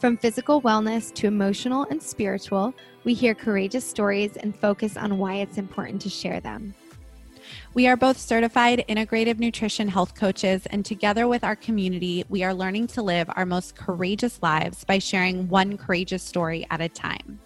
From physical wellness to emotional and spiritual, we hear courageous stories and focus on why it's important to share them. We are both certified integrative nutrition health coaches, and together with our community, we are learning to live our most courageous lives by sharing one courageous story at a time.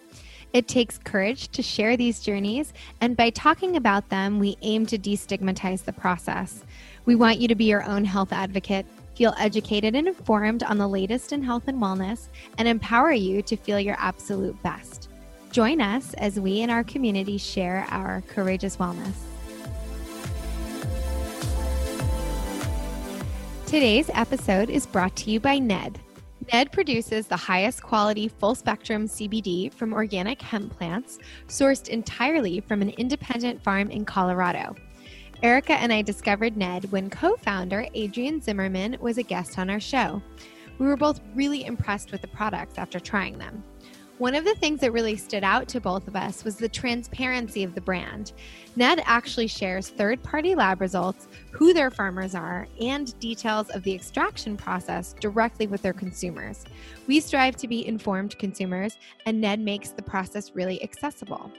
It takes courage to share these journeys, and by talking about them, we aim to destigmatize the process. We want you to be your own health advocate, feel educated and informed on the latest in health and wellness, and empower you to feel your absolute best. Join us as we in our community share our courageous wellness. Today's episode is brought to you by Ned. Ned produces the highest quality full spectrum CBD from organic hemp plants sourced entirely from an independent farm in Colorado. Erica and I discovered Ned when co founder Adrian Zimmerman was a guest on our show. We were both really impressed with the products after trying them. One of the things that really stood out to both of us was the transparency of the brand. Ned actually shares third party lab results, who their farmers are, and details of the extraction process directly with their consumers. We strive to be informed consumers, and Ned makes the process really accessible.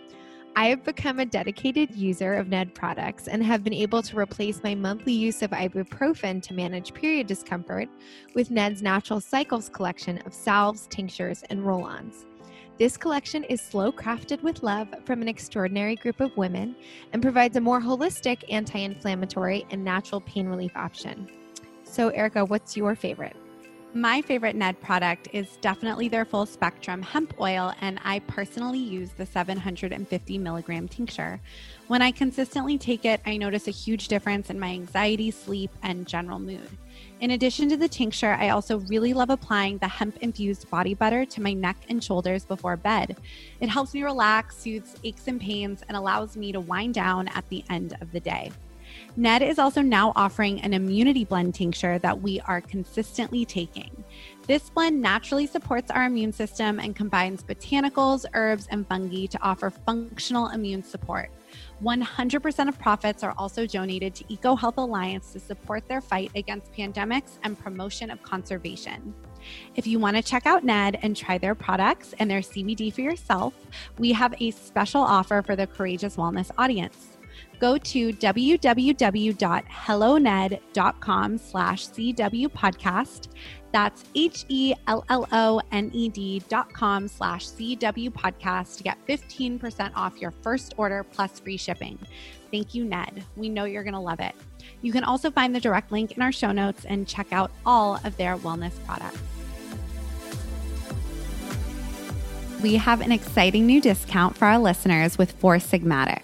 I have become a dedicated user of Ned products and have been able to replace my monthly use of ibuprofen to manage period discomfort with Ned's Natural Cycles collection of salves, tinctures, and roll ons. This collection is slow crafted with love from an extraordinary group of women and provides a more holistic anti inflammatory and natural pain relief option. So, Erica, what's your favorite? My favorite Ned product is definitely their full spectrum hemp oil, and I personally use the 750 milligram tincture. When I consistently take it, I notice a huge difference in my anxiety, sleep, and general mood. In addition to the tincture, I also really love applying the hemp infused body butter to my neck and shoulders before bed. It helps me relax, soothes aches and pains, and allows me to wind down at the end of the day. Ned is also now offering an immunity blend tincture that we are consistently taking. This blend naturally supports our immune system and combines botanicals, herbs, and fungi to offer functional immune support. 100% of profits are also donated to EcoHealth Alliance to support their fight against pandemics and promotion of conservation. If you want to check out Ned and try their products and their CBD for yourself, we have a special offer for the Courageous Wellness audience go to www.helloned.com slash CW podcast. That's H-E-L-L-O-N-E-D dot com slash CW podcast to get 15% off your first order plus free shipping. Thank you, Ned. We know you're going to love it. You can also find the direct link in our show notes and check out all of their wellness products. We have an exciting new discount for our listeners with Four Sigmatic.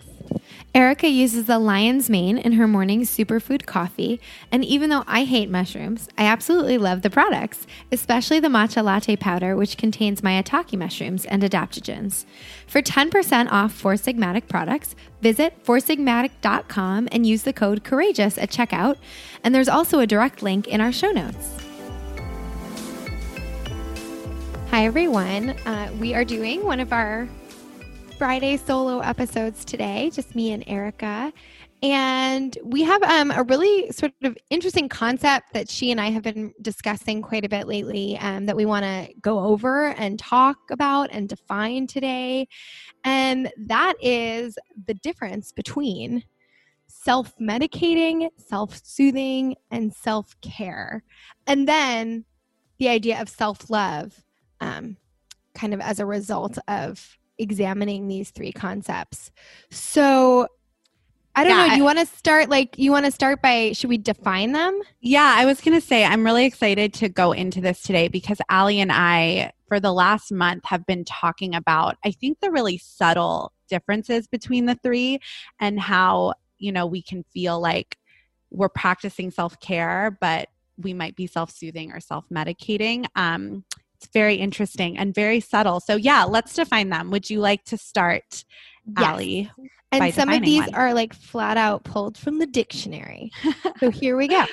Erica uses the lion's mane in her morning superfood coffee, and even though I hate mushrooms, I absolutely love the products, especially the matcha latte powder, which contains maitake mushrooms and adaptogens. For 10% off Four Sigmatic products, visit foursigmatic.com and use the code COURAGEOUS at checkout, and there's also a direct link in our show notes. Hi, everyone. Uh, we are doing one of our Friday solo episodes today, just me and Erica. And we have um, a really sort of interesting concept that she and I have been discussing quite a bit lately um, that we want to go over and talk about and define today. And that is the difference between self medicating, self soothing, and self care. And then the idea of self love, um, kind of as a result of examining these three concepts. So, I don't Yeah, know. You want to start like you want to start by should we define them? Yeah, I was going to say, I'm really excited to go into this today because Allie and I, for the last month, have been talking about, I think, the really subtle differences between the three and how, you know, we can feel like we're practicing self care, but we might be self soothing or self medicating. Um, it's very interesting and very subtle. So, yeah, let's define them. Would you like to start, Allie? And some of these one. are like flat out pulled from the dictionary. so here we go.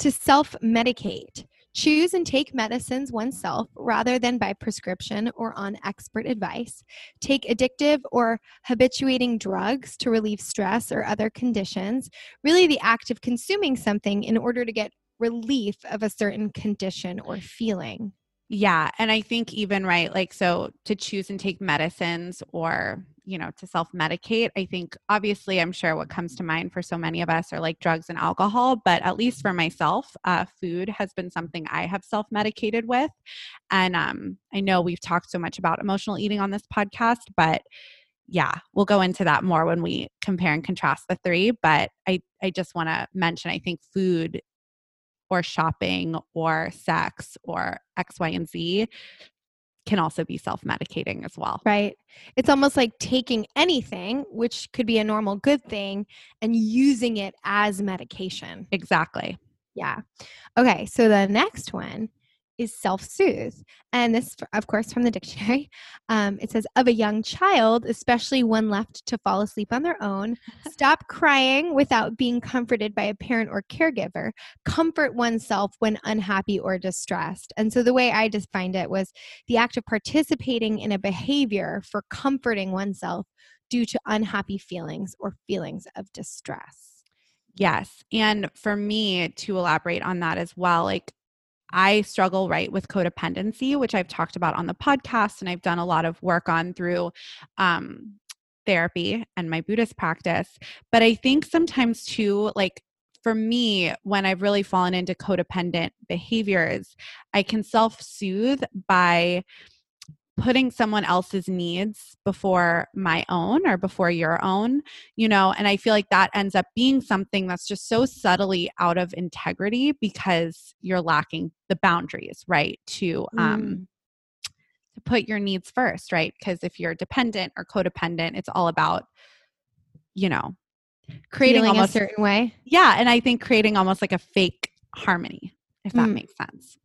To self medicate, choose and take medicines oneself rather than by prescription or on expert advice. Take addictive or habituating drugs to relieve stress or other conditions. Really, the act of consuming something in order to get relief of a certain condition or feeling. Yeah. And I think even right, like, so to choose and take medicines or, you know, to self medicate, I think obviously I'm sure what comes to mind for so many of us are like drugs and alcohol. But at least for myself, uh, food has been something I have self medicated with. And um, I know we've talked so much about emotional eating on this podcast, but yeah, we'll go into that more when we compare and contrast the three. But I, I just want to mention, I think food or shopping or sex or X, Y, and Z can also be self medicating as well. Right. It's almost like taking anything, which could be a normal good thing, and using it as medication. Exactly. Yeah. Okay. So the next one is self soothe. And this, of course, from the dictionary. Um, it says, of a young child, especially one left to fall asleep on their own, stop crying without being comforted by a parent or caregiver, comfort oneself when unhappy or distressed. And so the way I defined it was the act of participating in a behavior for comforting oneself due to unhappy feelings or feelings of distress. Yes. And for me to elaborate on that as well, like I struggle right with codependency, which I've talked about on the podcast and I've done a lot of work on through um, therapy and my Buddhist practice. But I think sometimes too, like for me, when I've really fallen into codependent behaviors, I can self soothe by putting someone else's needs before my own or before your own you know and i feel like that ends up being something that's just so subtly out of integrity because you're lacking the boundaries right to um Mm. to put your needs first right because if you're dependent or codependent it's all about you know creating Feeling almost a certain way. yeah and i think creating almost like a fake harmony if that Mm. makes sense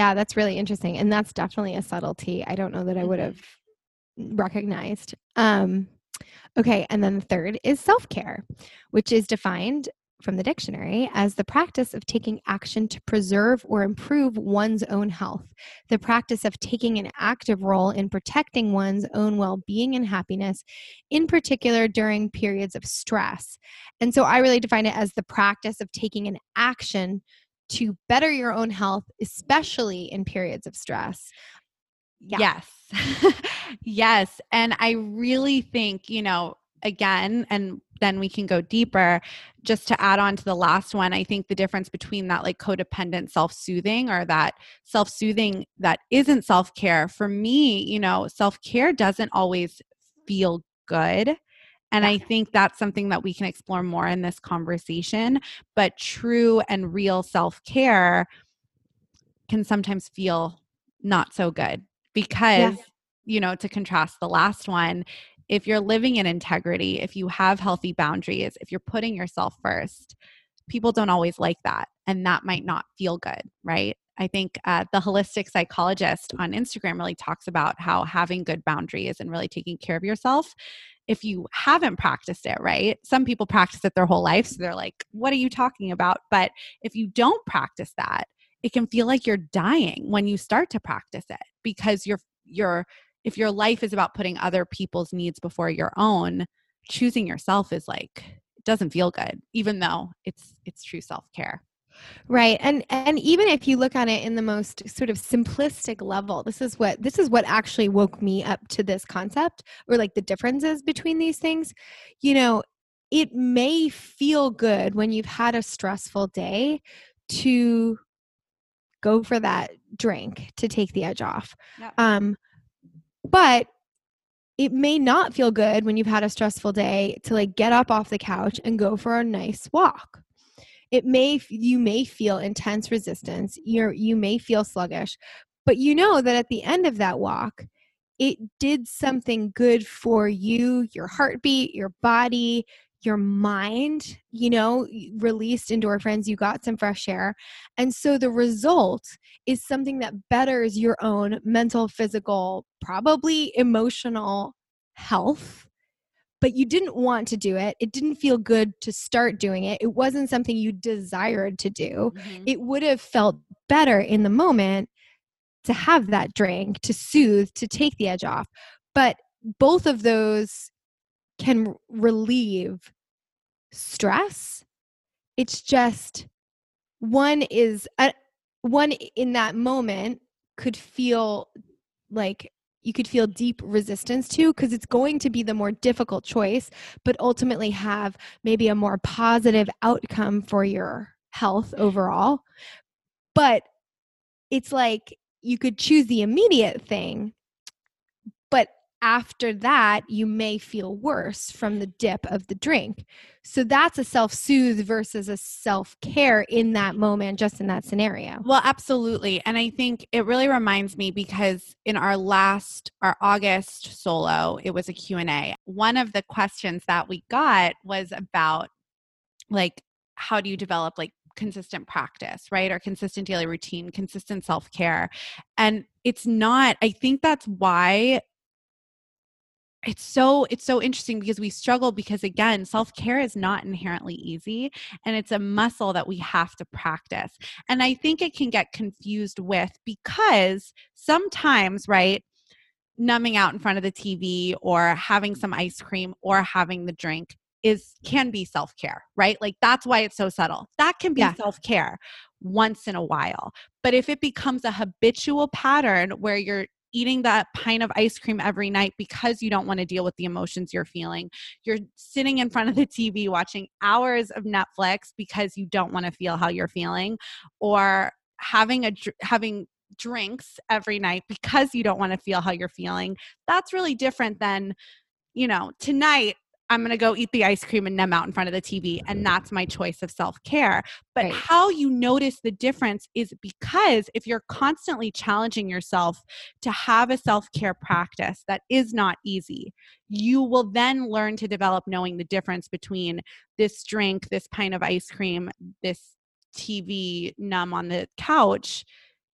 Yeah, that's really interesting. And that's definitely a subtlety. I don't know that I would Mhm. have recognized. Um, okay. And then the third is self care, which is defined from the dictionary as the practice of taking action to preserve or improve one's own health, the practice of taking an active role in protecting one's own well being and happiness, in particular during periods of stress. And so I really define it as the practice of taking an action to better your own health, especially in periods of stress. Yeah. Yes. yes. And I really think, you know, again, and then we can go deeper. Just to add on to the last one, I think the difference between that like codependent self soothing or that self soothing that isn't self care, for me, you know, self care doesn't always feel good. And I think that's something that we can explore more in this conversation. But true and real self care can sometimes feel not so good because, you know, to contrast the last one, if you're living in integrity, if you have healthy boundaries, if you're putting yourself first, people don't always like that. And that might not feel good, right? I think uh, the holistic psychologist on Instagram really talks about how having good boundaries and really taking care of yourself if you haven't practiced it, right? Some people practice it their whole life. So they're like, what are you talking about? But if you don't practice that, it can feel like you're dying when you start to practice it because you're, you're, if your life is about putting other people's needs before your own, choosing yourself is like, it doesn't feel good, even though it's, it's true self care. Right. And and even if you look at it in the most sort of simplistic level, this is what this is what actually woke me up to this concept or like the differences between these things. You know, it may feel good when you've had a stressful day to go for that drink to take the edge off. Yep. Um but it may not feel good when you've had a stressful day to like get up off the couch and go for a nice walk it may you may feel intense resistance you're you may feel sluggish but you know that at the end of that walk it did something good for you your heartbeat your body your mind, you know, released endorphins, you got some fresh air. And so the result is something that betters your own mental, physical, probably emotional health. But you didn't want to do it. It didn't feel good to start doing it. It wasn't something you desired to do. Mm-hmm. It would have felt better in the moment to have that drink, to soothe, to take the edge off. But both of those can relieve stress. It's just one is uh, one in that moment could feel like you could feel deep resistance to because it's going to be the more difficult choice, but ultimately have maybe a more positive outcome for your health overall. But it's like you could choose the immediate thing, but after that, you may feel worse from the dip of the drink. So that's a self soothe versus a self care in that moment, just in that scenario. Well, absolutely. And I think it really reminds me because in our last, our August solo, it was a Q&A. One of the questions that we got was about like, how do you develop like consistent practice, right? Or consistent daily routine, consistent self care. And it's not, I think that's why it's so it's so interesting because we struggle because again self-care is not inherently easy and it's a muscle that we have to practice and i think it can get confused with because sometimes right numbing out in front of the tv or having some ice cream or having the drink is can be self-care right like that's why it's so subtle that can be yeah. self-care once in a while but if it becomes a habitual pattern where you're eating that pint of ice cream every night because you don't want to deal with the emotions you're feeling. You're sitting in front of the TV watching hours of Netflix because you don't want to feel how you're feeling or having a having drinks every night because you don't want to feel how you're feeling. That's really different than you know, tonight I'm going to go eat the ice cream and numb out in front of the TV. And that's my choice of self care. But right. how you notice the difference is because if you're constantly challenging yourself to have a self care practice that is not easy, you will then learn to develop knowing the difference between this drink, this pint of ice cream, this TV numb on the couch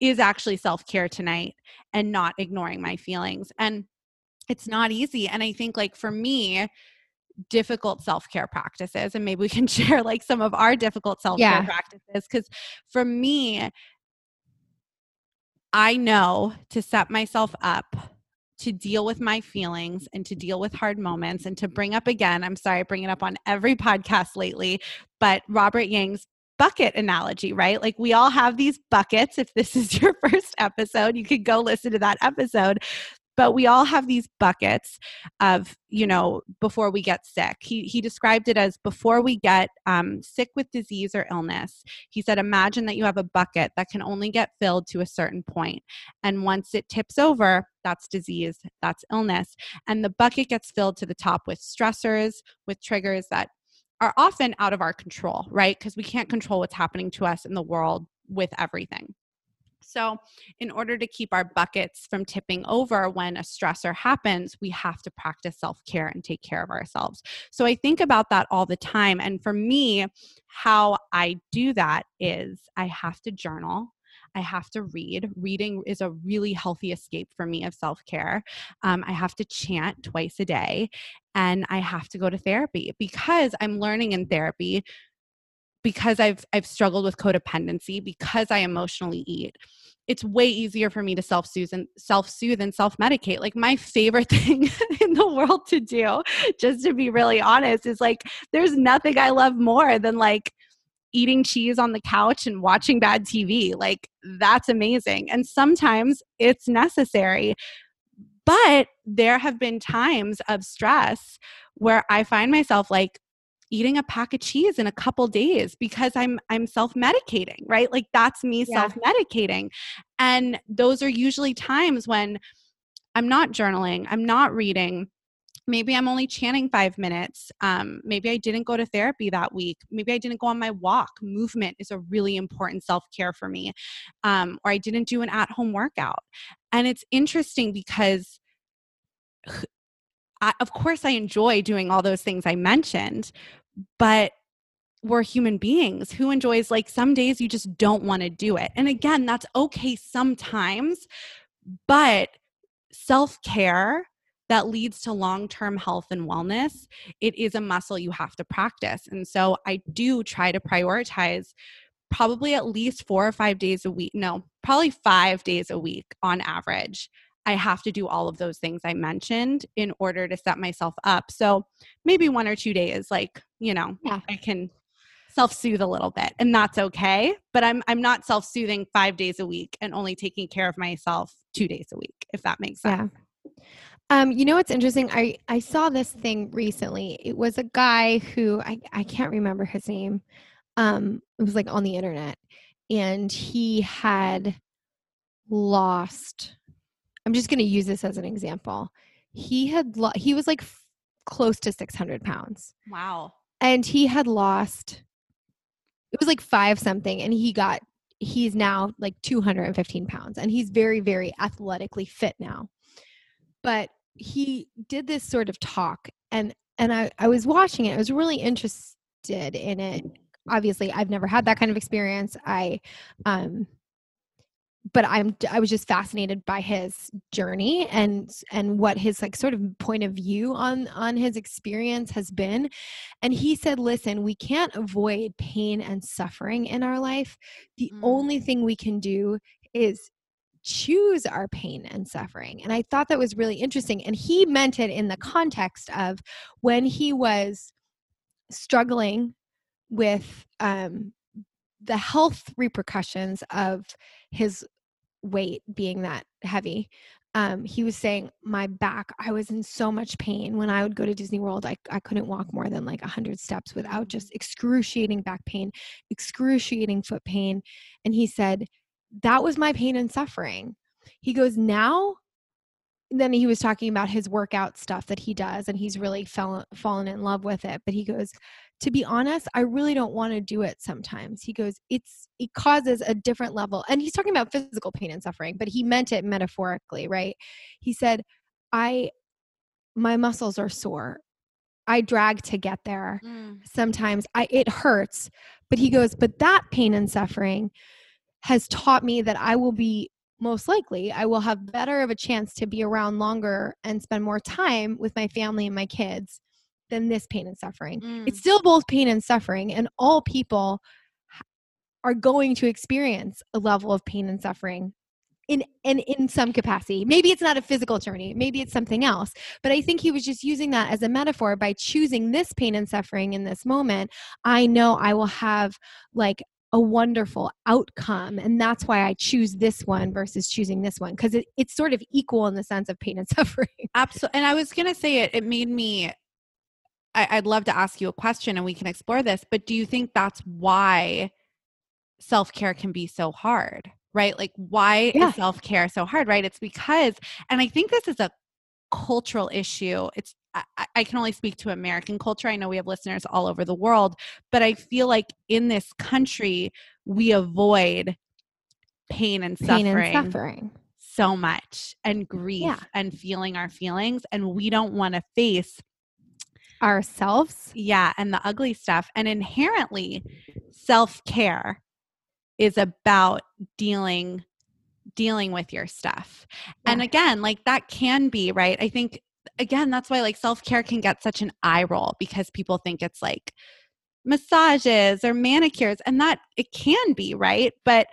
is actually self care tonight and not ignoring my feelings. And it's not easy. And I think, like, for me, difficult self-care practices and maybe we can share like some of our difficult self-care yeah. practices cuz for me I know to set myself up to deal with my feelings and to deal with hard moments and to bring up again I'm sorry I bring it up on every podcast lately but Robert Yang's bucket analogy, right? Like we all have these buckets. If this is your first episode, you could go listen to that episode but we all have these buckets of you know before we get sick. He, he described it as before we get um, sick with disease or illness he said imagine that you have a bucket that can only get filled to a certain point and once it tips over that's disease that's illness and the bucket gets filled to the top with stressors with triggers that are often out of our control right? Because we can't control what's happening to us in the world with everything so, in order to keep our buckets from tipping over when a stressor happens, we have to practice self care and take care of ourselves. So, I think about that all the time. And for me, how I do that is I have to journal. I have to read. Reading is a really healthy escape for me of self care. Um, I have to chant twice a day and I have to go to therapy because I'm learning in therapy because I've I've struggled with codependency because I emotionally eat it's way easier for me to self-soothe and self-soothe and self-medicate. Like my favorite thing in the world to do, just to be really honest, is like there's nothing I love more than like eating cheese on the couch and watching bad TV. Like that's amazing. And sometimes it's necessary. But there have been times of stress where I find myself like eating a pack of cheese in a couple days because I'm I'm self-medicating, right? Like that's me yeah. self-medicating. And those are usually times when I'm not journaling, I'm not reading. Maybe I'm only chanting five minutes. Um, maybe I didn't go to therapy that week. Maybe I didn't go on my walk. Movement is a really important self care for me. Um, or I didn't do an at home workout. And it's interesting because I, of course, I enjoy doing all those things I mentioned, but we're human beings who enjoys like some days you just don't want to do it. And again, that's okay sometimes, but self care that leads to long term health and wellness, it is a muscle you have to practice. And so I do try to prioritize probably at least four or five days a week. No, probably five days a week on average I have to do all of those things I mentioned in order to set myself up. So maybe one or two days, like, you know, yeah. I can self-soothe a little bit and that's okay. But I'm I'm not self-soothing five days a week and only taking care of myself two days a week, if that makes sense. Yeah. Um, you know what's interesting? I, I saw this thing recently. It was a guy who I, I can't remember his name. Um, it was like on the internet, and he had lost I'm just going to use this as an example. He had lo- he was like f- close to 600 pounds. Wow. And he had lost it was like five something, and he got he's now like 215 pounds, and he's very very athletically fit now. But he did this sort of talk, and and I I was watching it. I was really interested in it. Obviously, I've never had that kind of experience. I um but i'm i was just fascinated by his journey and and what his like sort of point of view on on his experience has been. And he said listen we can't avoid pain and suffering in our life. The mm. only thing we can do is choose our pain and suffering. And i thought that was really interesting. And he meant it in the context of when he was struggling with um the health repercussions of his weight being that heavy um, he was saying my back i was in so much pain. When i would go to disney world i, I couldn't walk more than like 100 steps without just excruciating back pain excruciating foot pain. And he said that was my pain and suffering. He goes now then he was talking about his workout stuff that he does and he's really fell, fallen in love with it but he goes to be honest i really don't want to do it sometimes. He goes it's it causes a different level and he's talking about physical pain and suffering but he meant it metaphorically right? He said i my muscles are sore. I drag to get there mm. sometimes. I it hurts but he goes but that pain and suffering has taught me that i will be most likely I will have better of a chance to be around longer and spend more time with my family and my kids than this pain and suffering. Mm. It's still both pain and suffering, and all people are going to experience a level of pain and suffering in in in some capacity. Maybe it's not a physical journey, maybe it's something else. But I think he was just using that as a metaphor by choosing this pain and suffering in this moment. I know I will have like a wonderful outcome and that's why i choose this one versus choosing this one because it, it's sort of equal in the sense of pain and suffering absolutely and i was going to say it it made me I, i'd love to ask you a question and we can explore this but do you think that's why self-care can be so hard right like why yeah. is self-care so hard right it's because and i think this is a cultural issue it's I, I, can only speak to American culture. I know we have listeners all over the world, but I feel like in this country, we avoid pain and pain suffering, and suffering. so much and grief yeah. and feeling our feelings. And we don't want to face ourselves. Yeah. And the ugly stuff. And inherently, self care is about dealing dealing with your stuff. Yeah. And again, like that can be, right? I think again, that's why like self care can get such an eye roll because people think it's like massages or manicures, and that it can be, right? But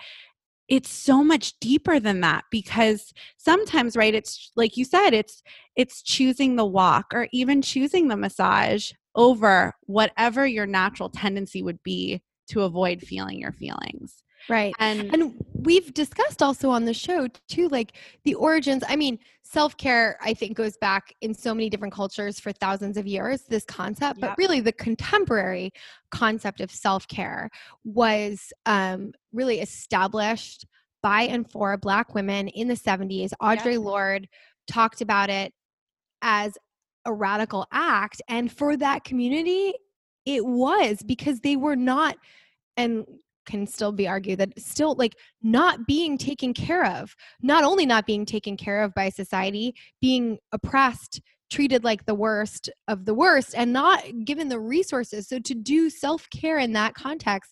it's so much deeper than that because sometimes right it's like you said it's it's choosing the walk or even choosing the massage over whatever your natural tendency would be to avoid feeling your feelings Right. And and we've discussed also on the show too like the origins. I mean, self-care I think goes back in so many different cultures for thousands of years this concept, yep. but really the contemporary concept of self-care was um really established by and for black women in the 70s. Audre yep. Lorde talked about it as a radical act. And for that community, it was because they were not, and can still be argued that still like not being taken care of, not only not being taken care of by society, being oppressed, treated like the worst of the worst, and not given the resources. So to do self care in that context,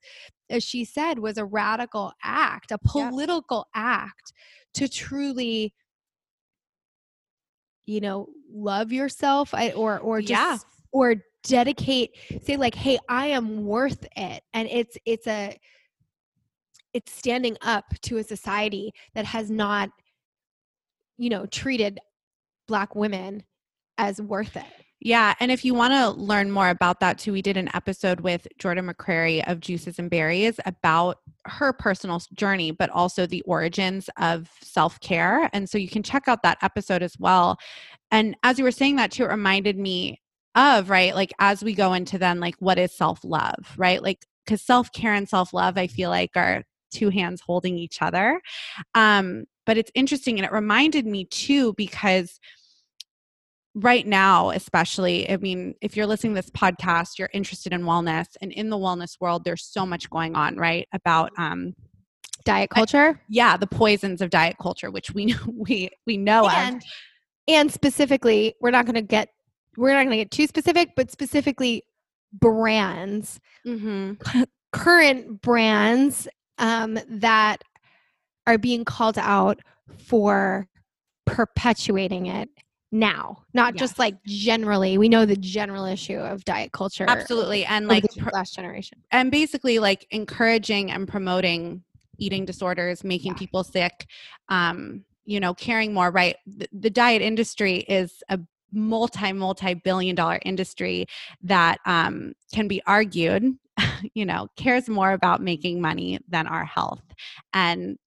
as she said, was a radical act, a political yep. act to truly you know love yourself or or just yeah. or dedicate say like hey i am worth it and it's it's a it's standing up to a society that has not you know treated black women as worth it yeah. And if you want to learn more about that too, we did an episode with Jordan McCrary of Juices and Berries about her personal journey, but also the origins of self care. And so you can check out that episode as well. And as you were saying that too, it reminded me of, right? Like as we go into then, like, what is self love, right? Like, because self care and self love, I feel like are two hands holding each other. Um, but it's interesting. And it reminded me too, because right now especially i mean if you're listening to this podcast you're interested in wellness and in the wellness world there's so much going on right about um diet culture yeah the poisons of diet culture which we know we we know and, of and specifically we're not going to get we're not going to get too specific but specifically brands mm-hmm. current brands um, that are being called out for perpetuating it now not yes. just like generally we know the general issue of diet culture absolutely and like last generation and basically like encouraging and promoting eating disorders making yeah. people sick um you know caring more right the, the diet industry is a multi multi billion dollar industry that um, can be argued you know cares more about making money than our health. And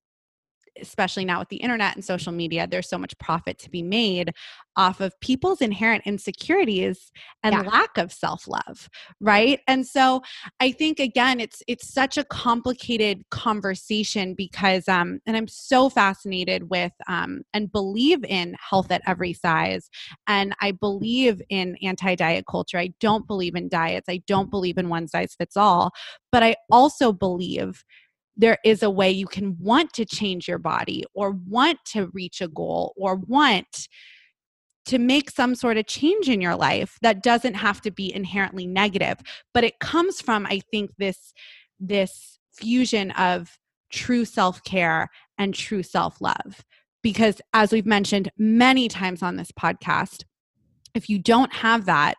especially now with the internet and social media, there's so much profit to be made off of people's inherent insecurities and yeah. lack of self-love, right? And so I think again it's it's such a complicated conversation because um and I'm so fascinated with um and believe in health at every size and I believe in anti-diet culture. I don't believe in diets. I don't believe in one size fits all, but I also believe there is a way you can want to change your body or want to reach a goal or want to make some sort of change in your life that doesn't have to be inherently negative. But it comes from i think this this fusion of true self-care and true self-love. Because as we've mentioned many times on this podcast if you don't have that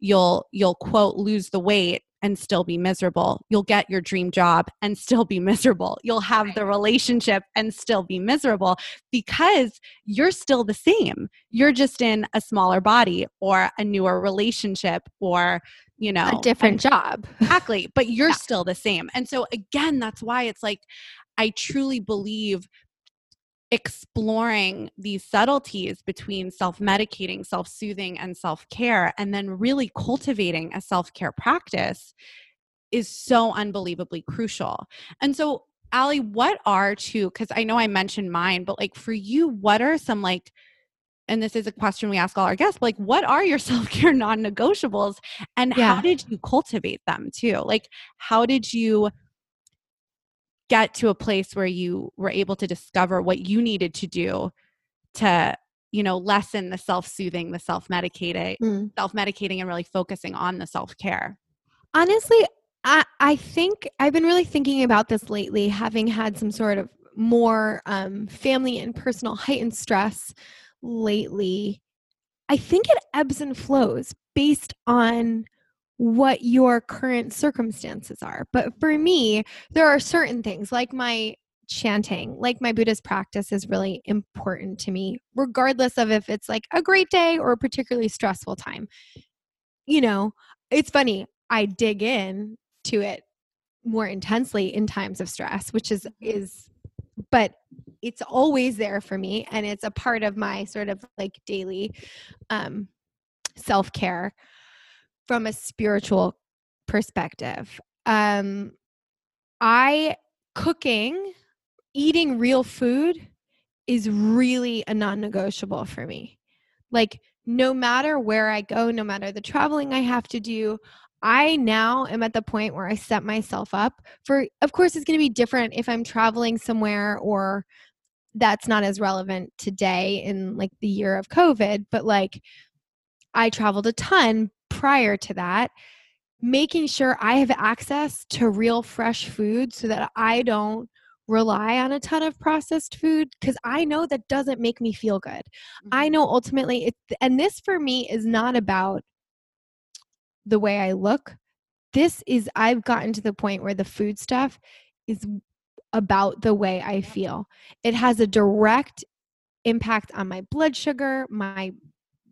you'll you'll quote lose the weight and still be miserable. You'll get your dream job and still be miserable. You'll have right. the relationship and still be miserable because you're still the same. You're just in a smaller body or a newer relationship or, you know, a different job. Exactly. But you're yeah. still the same. And so, again, that's why it's like, I truly believe exploring these subtleties between self medicating, self soothing, and self care, and then really cultivating a self care practice is so unbelievably crucial. And so, Allie, what are two, because I know I mentioned mine, but like for you, what are some like, and this is a question we ask all our guests, like what are your self-care non-negotiables and yeah. how did you cultivate them too? Like how did you get to a place where you were able to discover what you needed to do to you know lessen the self-soothing the self-medicating mm. self-medicating and really focusing on the self-care honestly i i think i've been really thinking about this lately having had some sort of more um, family and personal heightened stress lately i think it ebbs and flows based on what your current circumstances are. But for me, there are certain things like my chanting, like my Buddhist practice is really important to me, regardless of if it's like a great day or a particularly stressful time. You know, it's funny, I dig in to it more intensely in times of stress, which is mm-hmm. is but it's always there for me and it's a part of my sort of like daily um self-care from a spiritual perspective. Um, I cooking, eating real food is really a non negotiable for me. Like, no matter where I go, no matter the traveling I have to do, I now am at the point where I set myself up for, of course, it's going to be different if I'm traveling somewhere or that's not as relevant today in like the year of COVID, but like I traveled a ton prior to that, making sure I have access to real fresh food so that I don't rely on a ton of processed food because I know that doesn't make me feel good. Mm-hmm. I know ultimately it and this for me is not about the way I look. This is I've gotten to the point where the food stuff is about the way I feel. It has a direct impact on my blood sugar, my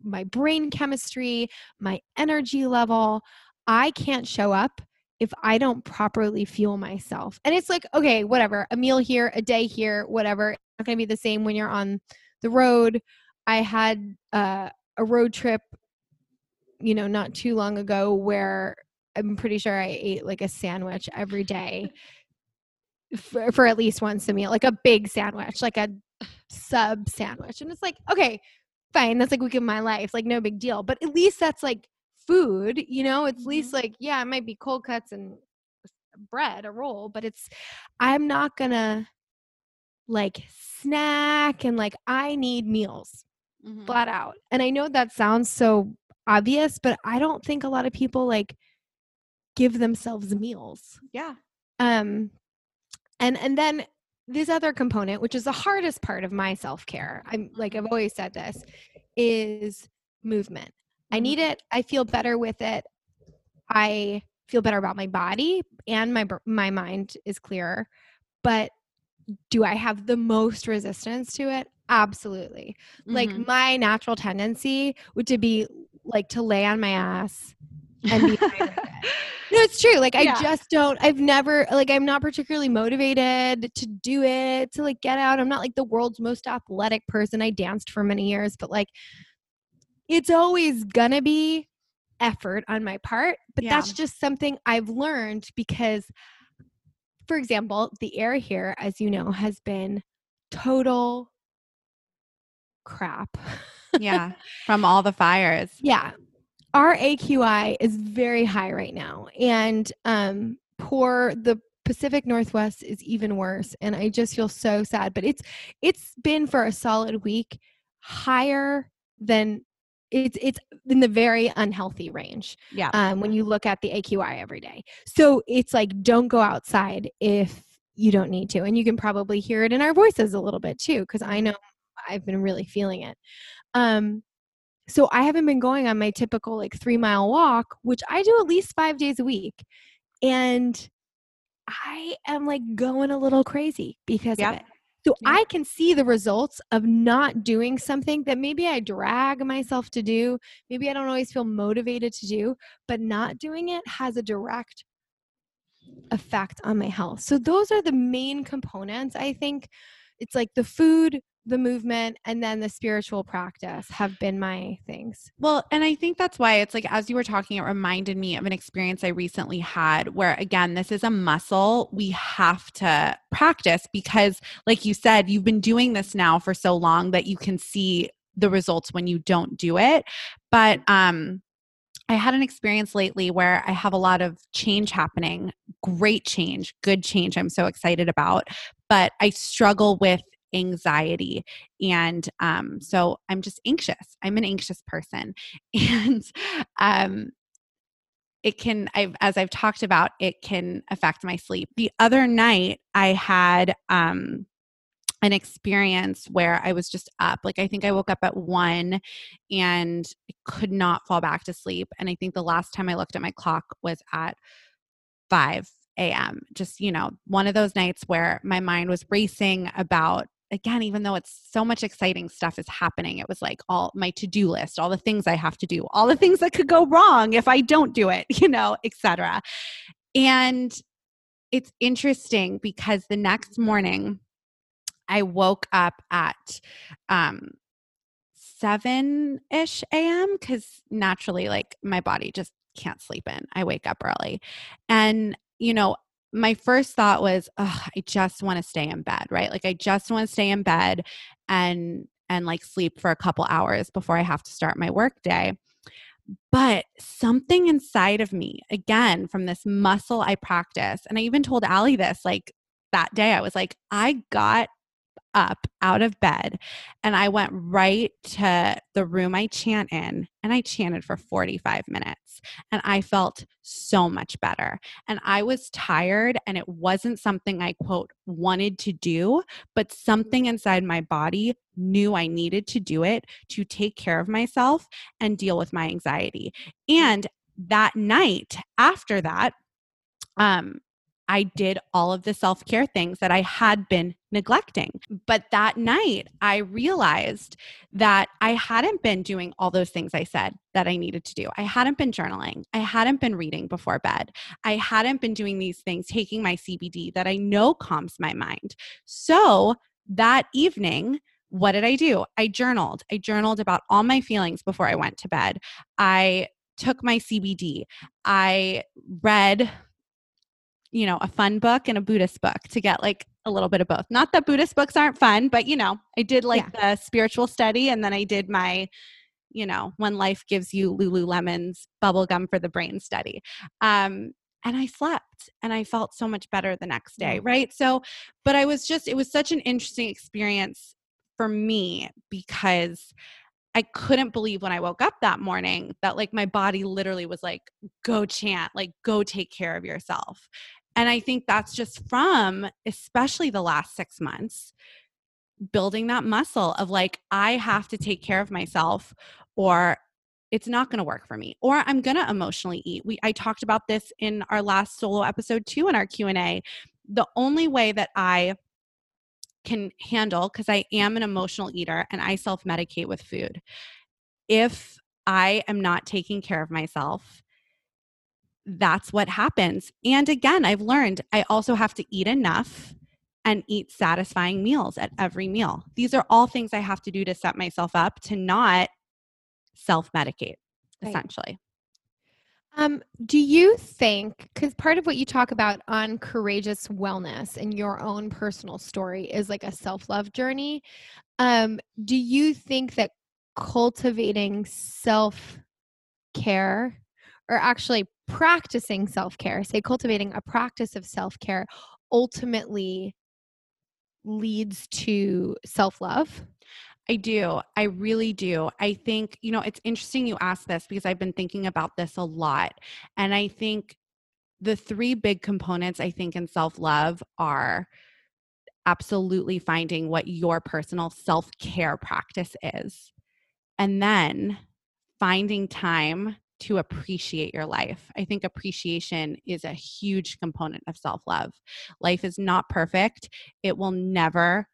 my brain chemistry, my energy level. I can't show up if I don't properly fuel myself. And it's like, okay, whatever, a meal here, a day here, whatever. It's not going to be the same when you're on the road. I had uh, a road trip, you know, not too long ago where I'm pretty sure I ate like a sandwich every day for, for at least once a meal, like a big sandwich, like a sub sandwich. And it's like, okay, fine. That's like week of my life, like no big deal. But at least that's like food, you know, it's mm-hmm. least like, yeah, it might be cold cuts and bread, a roll, but it's, I'm not gonna like snack and like, I need meals mm-hmm. flat out. And I know that sounds so obvious, but I don't think a lot of people like give themselves meals. Yeah. Um, and, and then this other component, which is the hardest part of my self care, I'm like, I've mm-hmm. always said this, is movement. I need mm-hmm. it. I feel better with it. I feel better about my body and my my mind is clearer. But do I have the most resistance to it? Absolutely. Mm-hmm. Like my natural tendency would to be like to lay on my ass and be No, it's true. Like yeah. I just don't I've never like I'm not particularly motivated to do it, to like get out. I'm not like the world's most athletic person. I danced for many years, but like it's always gonna be effort on my part, but yeah. that's just something I've learned because, for example, the air here, as you know, has been total crap. yeah, from all the fires. Yeah. Our AQI is very high right now. And um poor the Pacific Northwest is even worse and I just feel so sad, but it's it's been for a solid week higher than it's it's in the very unhealthy range. Yeah. Um, when you look at the AQI every day, so it's like don't go outside if you don't need to, and you can probably hear it in our voices a little bit too, because I know I've been really feeling it. Um, so I haven't been going on my typical like three mile walk, which I do at least five days a week, and I am like going a little crazy because yep. of it. So yeah. I can see the results of not doing something that maybe I drag myself to do. Maybe I don't always feel motivated to do, but not doing it has a direct effect on my health. So those are the main components. I think it's like the food, the movement and then the spiritual practice have been my things. Well, and I think that's why it's like as you were talking, it reminded me of an experience I recently had where, again, this is a muscle we have to practice because, like you said, you've been doing this now for so long that you can see the results when you don't do it. But, um, I had an experience lately where I have a lot of change happening, great change, good change I'm so excited about, but I struggle with anxiety. And um, so I'm just anxious. I'm an anxious person. And um, it can I've, as i've talked about it can affect my sleep the other night i had um an experience where i was just up like i think i woke up at one and could not fall back to sleep and i think the last time i looked at my clock was at 5 a.m just you know one of those nights where my mind was racing about again, even though it's so much exciting stuff is happening, it was like all my to do list, all the things I have to do, all the things that could go wrong if I don't do it, you know, etc. And it's interesting because the next morning I woke up at um, 7 ish a.m. because naturally, like my body just can't sleep in. I wake up early. And, you know, my first thought was, I just want to stay in bed, right? Like I just want to stay in bed and and like sleep for a couple hours before I have to start my work day. But something inside of me, again, from this muscle I practice, and I even told Allie this like that day, I was like, I got up out of bed and I went right to the room I chant in and I chanted for 45 minutes and I felt so much better. And I was tired and it wasn't something I quote wanted to do, but something inside my body knew I needed to do it to take care of myself and deal with my anxiety. And that night after that, um, I did all of the self care things that I had been neglecting. But that night, I realized that I hadn't been doing all those things I said that I needed to do. I hadn't been journaling. I hadn't been reading before bed. I hadn't been doing these things, taking my CBD that I know calms my mind. So that evening, what did I do? I journaled. I journaled about all my feelings before I went to bed. I took my CBD. I read you know, a fun book and a Buddhist book to get like a little bit of both. Not that Buddhist books aren't fun, but you know, I did like yeah. the spiritual study and then I did my, you know, when life gives you Lululemon's bubblegum for the brain study. Um, and I slept and I felt so much better the next day, right? So, but I was just, it was such an interesting experience for me because I couldn't believe when I woke up that morning that like my body literally was like, go chant, like go take care of yourself. And I think that's just from, especially the last six months, building that muscle of like, I have to take care of myself or it's not going to work for me or i'm going to emotionally eat. We i talked about this in our last solo episode too in our q&a the only way that i can handle because i am an emotional eater and i self-medicate with food. If i am not taking care of myself that's what happens. And again, I've learned I also have to eat enough and eat satisfying meals at every meal. These are all things I have to do to set myself up to not self medicate, right. essentially. Um, do you think, because part of what you talk about on courageous wellness and your own personal story is like a self love journey, um, do you think that cultivating self care or actually practicing self care, say cultivating a practice of self care, ultimately leads to self love? I do. I really do. I think, you know, it's interesting you ask this because I've been thinking about this a lot. And I think the three big components I think in self love are absolutely finding what your personal self care practice is. And then finding time to appreciate your life. I think appreciation is a huge component of self love. Life is not perfect, it will never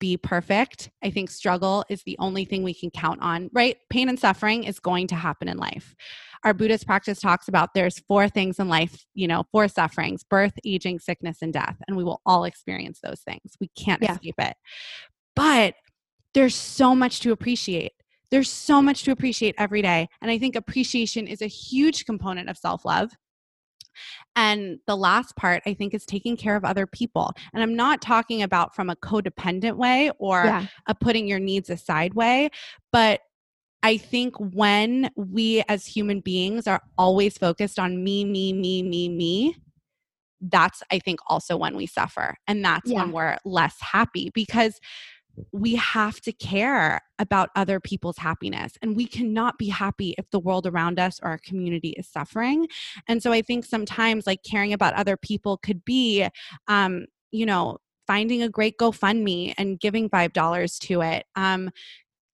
be perfect. I think struggle is the only thing we can count on, right? Pain and suffering is going to happen in life. Our Buddhist practice talks about there's four things in life, you know, four sufferings birth, aging, sickness, and death. And we will all experience those things. We can't yeah. escape it. But there's so much to appreciate. There's so much to appreciate every day. And I think appreciation is a huge component of self love. And the last part, I think, is taking care of other people. And I'm not talking about from a codependent way or yeah. a putting your needs aside way, but I think when we as human beings are always focused on me, me, me, me, me, that's, I think, also when we suffer. And that's yeah. when we're less happy because we have to care about other people's happiness and we cannot be happy if the world around us or our community is suffering. And so i think sometimes like caring about other people could be um you know finding a great gofundme and giving five dollars to it. Um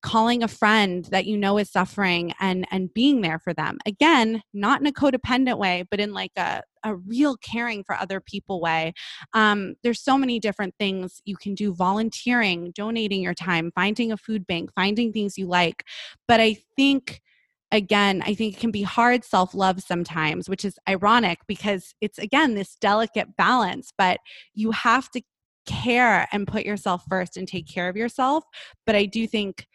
calling a friend that you know is suffering and and being there for them. Again not in a codependent way but in like a a real caring for other people way. Um, there's so many different things you can do. Volunteering donating your time finding a food bank finding things you like. But i think again i think it can be hard self-love sometimes which is ironic because it's again this delicate balance but you have to care and put yourself first and take care of yourself. But i do think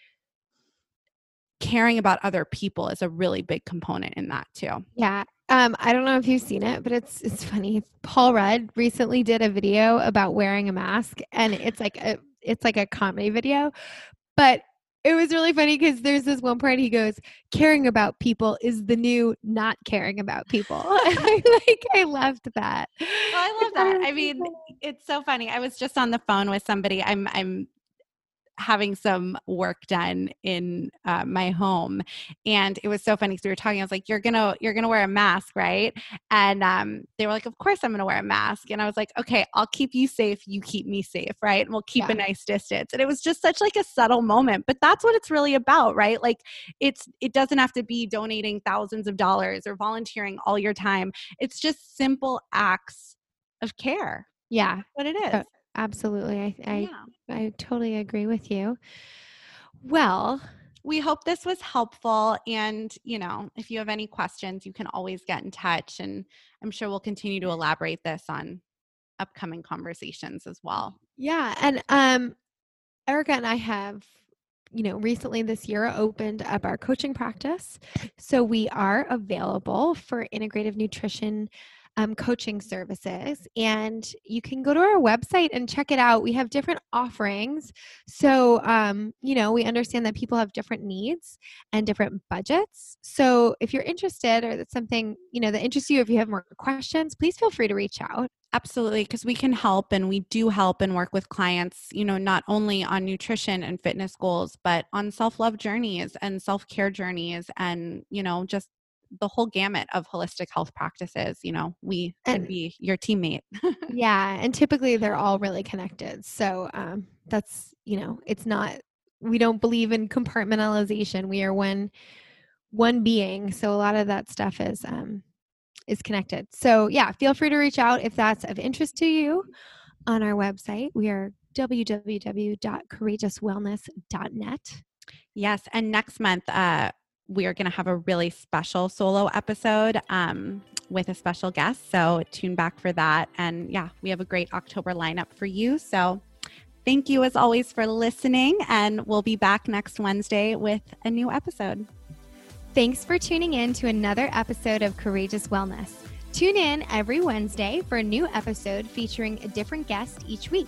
caring about other people is a really big component in that too. Yeah. Um, I don't know if you've seen it, but it's it's funny. Paul Rudd recently did a video about wearing a mask, and it's like a it's like a comedy video, but it was really funny because there's this one part he goes, "Caring about people is the new not caring about people." like I loved that. Well, I love that. I mean, it's so funny. I was just on the phone with somebody. I'm I'm having some work done in uh, my home and it was so funny because we were talking i was like you're gonna you're gonna wear a mask right? And um, they were like of course i'm gonna wear a mask. And i was like okay i'll keep you safe you keep me safe right? And we'll keep yeah. a nice distance. And it was just such like a subtle moment but that's what it's really about right? Like it's it doesn't have to be donating thousands of dollars or volunteering all your time. It's just simple acts of care. Yeah. What it is Absolutely. I I, yeah. I totally agree with you. Well, we hope this was helpful and you know if you have any questions you can always get in touch and i'm sure we'll continue to elaborate this on upcoming conversations as well yeah and um erica and i have you know recently this year opened up our coaching practice so we are available for integrative nutrition um, coaching services. And you can go to our website and check it out. We have different offerings. So, um, you know, we understand that people have different needs and different budgets. So, if you're interested or that's something, you know, that interests you, if you have more questions, please feel free to reach out. Absolutely, because we can help and we do help and work with clients, you know, not only on nutrition and fitness goals, but on self love journeys and self care journeys and, you know, just the whole gamut of holistic health practices you know we and, can be your teammate. Yeah and typically they're all really connected so um, that's you know it's not we don't believe in compartmentalization we are one one being so a lot of that stuff is um is connected. So yeah feel free to reach out if that's of interest to you on our website we are www.courageouswellness.net yes and next month uh we are going to have a really special solo episode um, with a special guest. So tune back for that. And yeah, we have a great October lineup for you. So thank you as always for listening. And we'll be back next Wednesday with a new episode. Thanks for tuning in to another episode of Courageous Wellness. Tune in every Wednesday for a new episode featuring a different guest each week